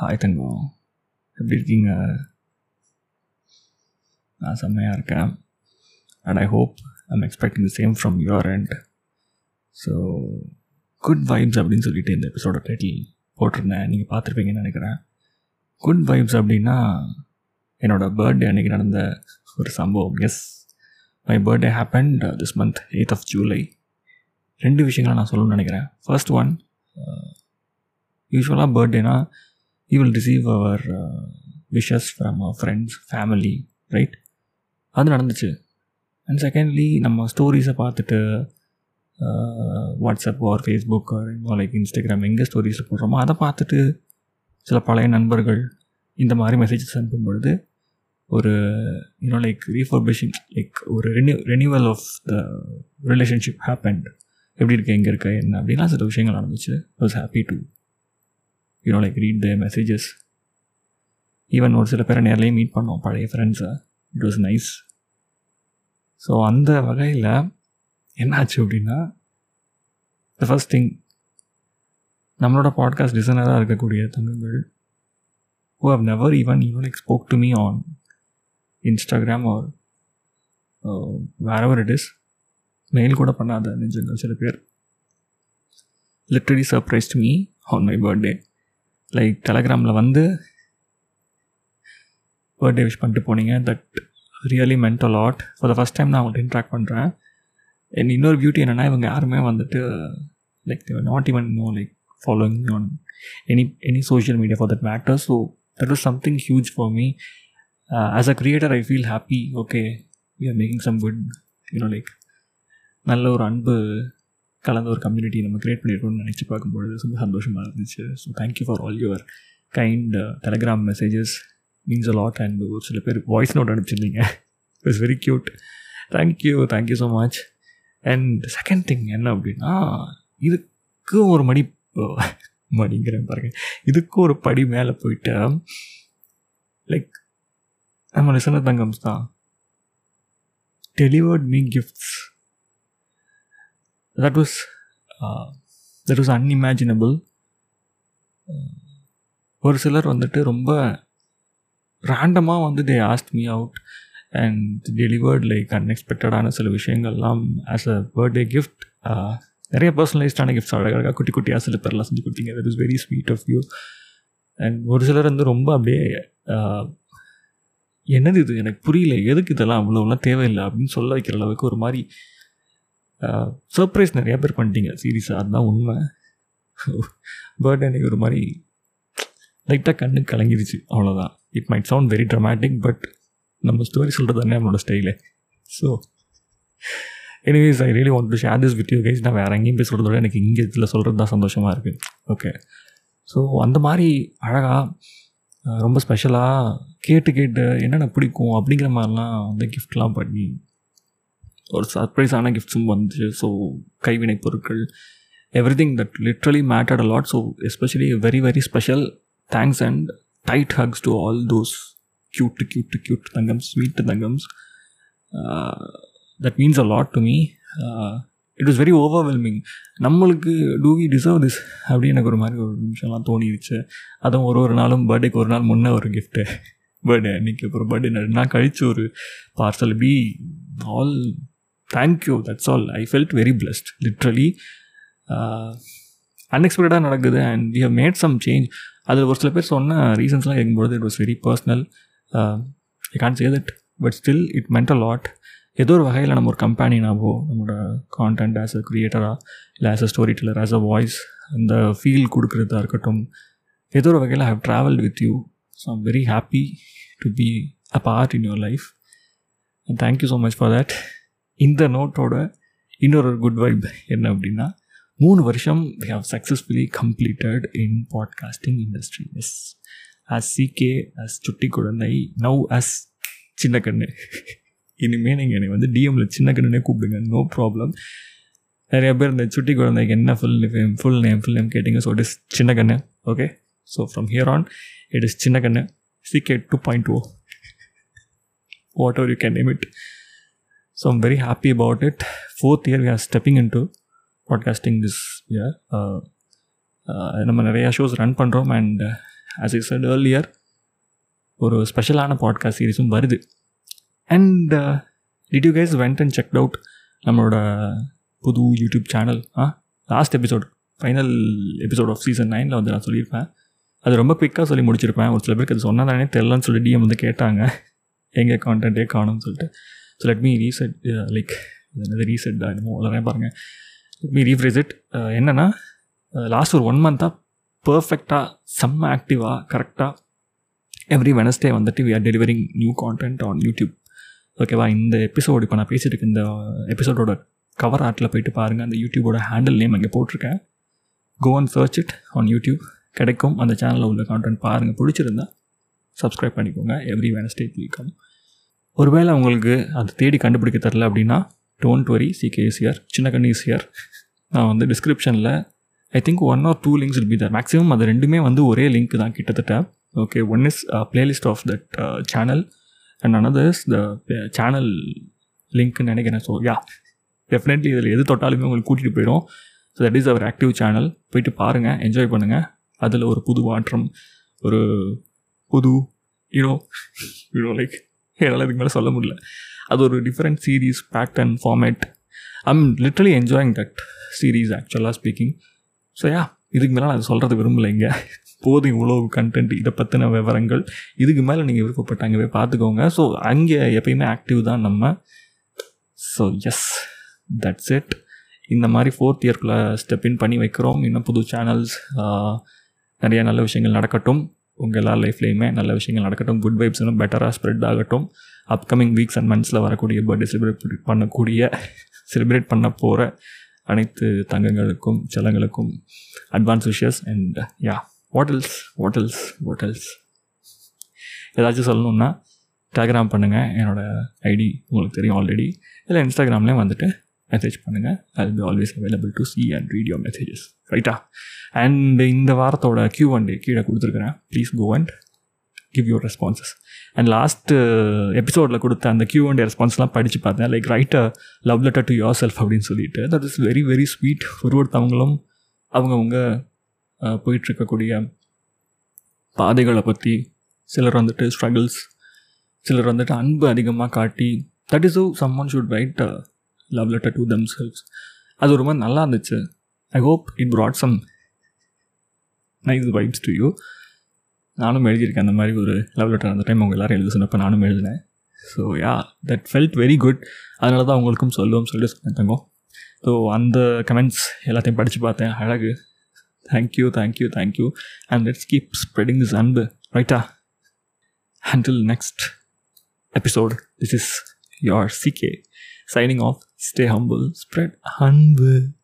Hi தங்கம் எப்படி இருக்கீங்க நான் செம்மையாக இருக்கேன் and I hope I'm expecting the same from your and so good vibes அப்படின்னு சொல்லிட்டு இந்த எபிசோட டைட்டில் போட்டிருந்தேன். நீங்கள் பார்த்துருப்பீங்கன்னு நினைக்கிறேன். குட் வைப்ஸ் அப்படின்னா என்னோடய பர்த்டே அன்றைக்கி நடந்த ஒரு சம்பவம். Yes my birthday happened this month eighth of July ரெண்டு விஷயங்களை நான் சொல்லணும்னு நினைக்கிறேன். ஃபர்ஸ்ட் ஒன் யூஸ்வலாக we will receive receive our uh, wishes from our friends family right அது நடந்துச்சு. அண்ட் செகண்ட்லி நம்ம ஸ்டோரிஸை பார்த்துட்டு WhatsApp or Facebook like Instagram எங்கே ஸ்டோரிஸில் போடுறோமோ அதை பார்த்துட்டு சில பழைய நண்பர்கள் இந்த மாதிரி மெசேஜஸ் அனுப்பும் பொழுது ஒரு you know like refurbishing like ஒரு renew renewal of the relationship happened எப்படி இருக்க எங்கே இருக்க என்ன அப்படின்லாம் சில விஷயங்கள் நடந்துச்சு. Was happy to you know like read the messages even ஒரு சில பேரை நேர்லேயும் மீட் பண்ணோம் பழைய ஃப்ரெண்ட்ஸை இட் வாஸ் நைஸ் ஸோ அந்த வகையில் என்னாச்சு அப்படின்னா த ஃபஸ்ட் திங் நம்மளோட பாட்காஸ்ட் டிசைனராக இருக்கக்கூடிய தங்கங்கள் who have never even you like spoke to me on Instagram or wherever it is mail கூட பண்ணாத நெஞ்சங்கள் சில பேர். Literally surprised me on my birthday like டெலகிராமில் வந்து பர்த்டே விஷ் பண்ணிட்டு போனீங்க. That really meant a lot for the first time நான் அவங்கள்ட்ட இன்ட்ராக்ட் பண்ணுறேன் என் இன்னொரு பியூட்டி என்னென்னா இவங்க யாருமே வந்துட்டு like not even know like following on any any social media for that matter so that was something huge for me as a creator I feel happy okay you are making some good you know like நல்ல ஒரு அன்பு கலந்த ஒரு community நம்ம create பண்ணியிருக்கோம்னு நினச்சி பார்க்கும்பொழுது ரொம்ப சந்தோஷமாக இருந்துச்சு. So thank you for all your kind Telegram messages means a lot and ஒரு சில பேர் voice note அனுப்பிச்சிருந்தீங்க. It's very cute thank you thank you so much and second thing என்ன அப்படின்னா இதுக்கு ஒரு மணி மணிங்கிறேன் பாருங்கள் இதுக்கும் ஒரு படி மேலே போயிட்டு லைக் நம்ம லிசனர் தங்கம்ஸ் தான். Delivered me gifts that was that was uh, unimaginable uh, ஒரு சிலர் வந்துட்டு ரொம்ப ரேண்டமாக வந்து they asked me out and delivered like அன்எக்ஸ்பெக்டடான சில விஷயங்கள்லாம் ஆஸ் அ பர்த்டே கிஃப்ட் நிறைய பர்சனலைஸ்டான கிஃப்ட்ஸ் அழகாக குட்டி குட்டியாக சில பேர்லாம் செஞ்சு கொடுத்தீங்க. That is very sweet of you and ஒரு சிலர் வந்து ரொம்ப அப்படியே uh, என்னது இது? எனக்கு புரியல. எதுக்கு இதெல்லாம் அவ்வளோலாம் தேவையில்லை அப்படின்னு சொல்ல வைக்கிற அளவுக்கு ஒரு மாதிரி சர்ப்ரைஸ் நிறையா பேர் பண்ணிட்டீங்க. சீரியஸாக அதுதான் உண்மை. பர்த்டே அன்றைக்கி ஒரு மாதிரி லைட்டாக கண்ணு கலங்கிருச்சு. அவ்வளோதான் it might sound very dramatic but நம்ம ஸ்டோரி சொல்கிறது தானே நம்மளோட style so anyways I really want to share this with you guys நான் வேறு எங்கேயும் போய் சொல்கிறத விட எனக்கு இங்கே இதில் சொல்கிறது தான் சந்தோஷமாக இருக்குது ஓகே ஸோ அந்த மாதிரி அழகாக ரொம்ப ஸ்பெஷலாக கேட்டு கேட்டு என்னென்ன பிடிக்கும் அப்படிங்கிற மாதிரிலாம் வந்து கிஃப்ட்லாம் பண்ணி ஒரு சர்ப்ரைஸான கிஃப்ட்ஸும் வந்துச்சு ஸோ கைவினை பொருட்கள் everything that literally mattered a lot so especially very very special thanks and tight hugs to all those cute cute cute தங்கம்ஸ் sweet தங்கம்ஸ் that means a lot to me it was very overwhelming நம்மளுக்கு two we deserve this அப்படின்னு எனக்கு ஒரு மாதிரி ஒரு நிமிஷம்லாம் தோணிடுச்சு அதுவும் ஒரு ஒரு நாளும் பர்த்டேக்கு ஒரு நாள் முன்னே ஒரு கிஃப்ட்டு பர்த்டே அன்றைக்கி அப்புறம் பர்த்டே நான் கழித்து ஒரு parcel by all thank you that's all I felt very blessed literally அன்எக்ஸ்பெக்டடாக நடக்குது and we have made some change அதில் ஒரு சில பேர் சொன்ன ரீசன்ஸ்லாம் கேட்கும்போது it was very personal I can say that but still it meant a lot ஏதோ ஒரு வகையில் நம்ம ஒரு கம்பெனினாவோ நம்மளோட கான்டென்ட் ஆஸ் அ க்ரியேட்டராக இல்லை as a storyteller as a voice அந்த ஃபீல் கொடுக்குறதா இருக்கட்டும் ஏதோ ஒரு வகையில் have travel with you so I'm very happy to be a part in your life and thank you so much for that இந்த நோட்டோட இன்னொரு குட் வைப் என்ன அப்படின்னா மூணு வருஷம் we have successfully completed in podcasting industry yes as CK as சுட்டி குழந்தை now as சின்ன கண்ணு. இனிமேல் நீங்கள் என்னை வந்து டிஎம்மில் சின்ன கண்ணுனே கூப்பிடுங்க. நோ ப்ராப்ளம் நிறைய பேர் இந்த சுட்டி குழந்தைக்கு என்ன full name full name full name கேட்டிங்க. ஸோ இட் இஸ் சின்ன கண்ணு. Okay so from here on it is சின்ன கண்ணு. CK two point O whatever you can name it so very happy about it fourth year we are stepping into podcasting this year நம்ம நிறையா shows run பண்ணுறோம் and as I said year ஒரு ஸ்பெஷலான podcast சீரிஸும் வருது. And did you guys went and check out நம்மளோட புது YouTube channel ah last episode final episode of season நைனில் வந்து நான் சொல்லியிருப்பேன். அது ரொம்ப குவிக்காக சொல்லி முடிச்சிருப்பேன். ஒரு சில பேருக்கு அது சொன்னதானே தெரிலன்னு சொல்லி டிஎம் வந்து கேட்டாங்க. எங்கே கான்டென்ட்டே காணும்னு சொல்லிட்டு. So let me reset like என்னது ரீசெட் என்னமோ வளரேன் பாருங்கள் லெட் மீ ரீஃப்ரேஸ் இட் என்னென்னா லாஸ்ட் ஒரு ஒன் மந்த்தாக பர்ஃபெக்டாக செம்ம ஆக்டிவாக கரெக்டாக எவ்ரி வெனஸ்டே வந்துட்டு we are delivering new content on YouTube ஓகேவா இந்த எபிசோடு இப்போ நான் பேசிட்டு இருக்க இந்த எபிசோடோட கவர் ஆர்ட்டில் போயிட்டு பாருங்கள் அந்த யூடியூபோட ஹேண்டில் நேம் அங்கே போட்டிருக்கேன். Go and search it on YouTube கிடைக்கும். அந்த சேனலில் உள்ள கான்டென்ட் பாருங்கள் பிடிச்சிருந்தா சப்ஸ்கிரைப் பண்ணிக்கோங்க. எவ்ரி வெனஸ்டே கம் ஒருவேளை உங்களுக்கு அது தேடி கண்டுபிடிக்க தெரில அப்படின்னா டோன்ட் வரி சிகேஎஸ் இயர் சின்ன கண்ணி இயர் நான் வந்து டிஸ்கிரிப்ஷனில் I think one or two links will be there maximum அது ரெண்டுமே வந்து ஒரே லிங்க் தான் கிட்டத்தட்ட. Okay one is playlist of that channel and another is the channel லிங்க்னு நினைக்கிறேன். ஸோ யா டெஃபினெட்லி இதில் எது தொட்டாலுமே உங்களுக்கு கூட்டிகிட்டு போயிடும். So that is our active channel போயிட்டு பாருங்கள் என்ஜாய் பண்ணுங்கள் அதில் ஒரு புது மாற்றம் ஒரு புது யூனோ யூனோ லைக் என்னால் இதுக்கு மேலே சொல்ல முடியல. அது ஒரு different series pattern format I'm literally enjoying that series ஆக்சுவலாக ஸ்பீக்கிங் ஸோ யா இதுக்கு மேலே நான் சொல்கிறது விரும்பலை இங்கே. போதும் இவ்வளோ கண்டென்ட் இதை பற்றின விவரங்கள். இதுக்கு மேலே நீங்கள் விருப்பப்பட்டாங்க போய் பார்த்துக்கோங்க ஸோ அங்கே எப்பயுமே ஆக்டிவ் தான் நம்ம. ஸோ எஸ் தட்ஸ் இட் இந்த மாதிரி ஃபோர்த் இயர்க்குள்ளே ஸ்டெப் இன் பண்ணி வைக்கிறோம். இன்னும் புது சேனல்ஸ் நிறைய நல்ல விஷயங்கள் நடக்கட்டும். உங்கள் எல்லா லைஃப்லேயுமே நல்ல விஷயங்கள் நடக்கட்டும் குட் வைப்ஸ் இன்னும் பெட்டராக ஸ்ப்ரெட் ஆகட்டும். அப்கமிங் வீக்ஸ் அண்ட் மந்த்ஸில் வரக்கூடிய பர்த்டே செலிப்ரேட் பண்ணக்கூடிய செலிப்ரேட் பண்ண போகிற அனைத்து தங்கங்களுக்கும் செலங்களுக்கும் advance wishes and yeah hotels hotels hotels ஏதாச்சும் சொல்லணுன்னா டெலகிராம் பண்ணுங்கள் என்னோடய ஐடி உங்களுக்கு தெரியும் ஆல்ரெடி இல்லை இன்ஸ்டாகிராம்லேயும் வந்துட்டு மெசேஜ் பண்ணுங்கள் I be always available to see and read your messages ரைட்டா அண்ட் இந்த வாரத்தோட கியூ அண்ட் கீழே கொடுத்துருக்குறேன். Please go and give your responses and last எபிசோடில் கொடுத்த அந்த கியூ அண்ட் ரெஸ்பான்ஸ்லாம் படித்து பார்த்தேன். Like write a love letter to yourself அப்படின்னு சொல்லிட்டு. That is very very sweet ஒரு ஒருத்தவங்களும் அவங்கவுங்க uh, போயிட்டுருக்கக்கூடிய பாதைகளை பற்றி சிலர் வந்துட்டு ஸ்ட்ரகிள்ஸ் சிலர் வந்துட்டு அன்பு அதிகமாக காட்டி that is oh someone should write love letter to themselves அது ஒரு மாதிரி நல்லா இருந்துச்சு. I hope it brought some nice vibes to you நானும் எழுதியிருக்கேன் அந்த மாதிரி ஒரு லவ் லெட்டர் அந்த டைம் அவங்க எல்லோரும் எழுத சொன்னப்போ நானும் எழுதினேன். So yeah that felt very good அதனால தான் அவங்களுக்கும் சொல்லுவோம் சொல்லி தங்கம். ஸோ அந்த கமெண்ட்ஸ் எல்லாத்தையும் படித்து பார்த்தேன். அழகு. Thank you thank you thank you and let's keep spreading this அன்பு. ரைட்டா until next episode this is your ck signing off. Stay humble. Spread humble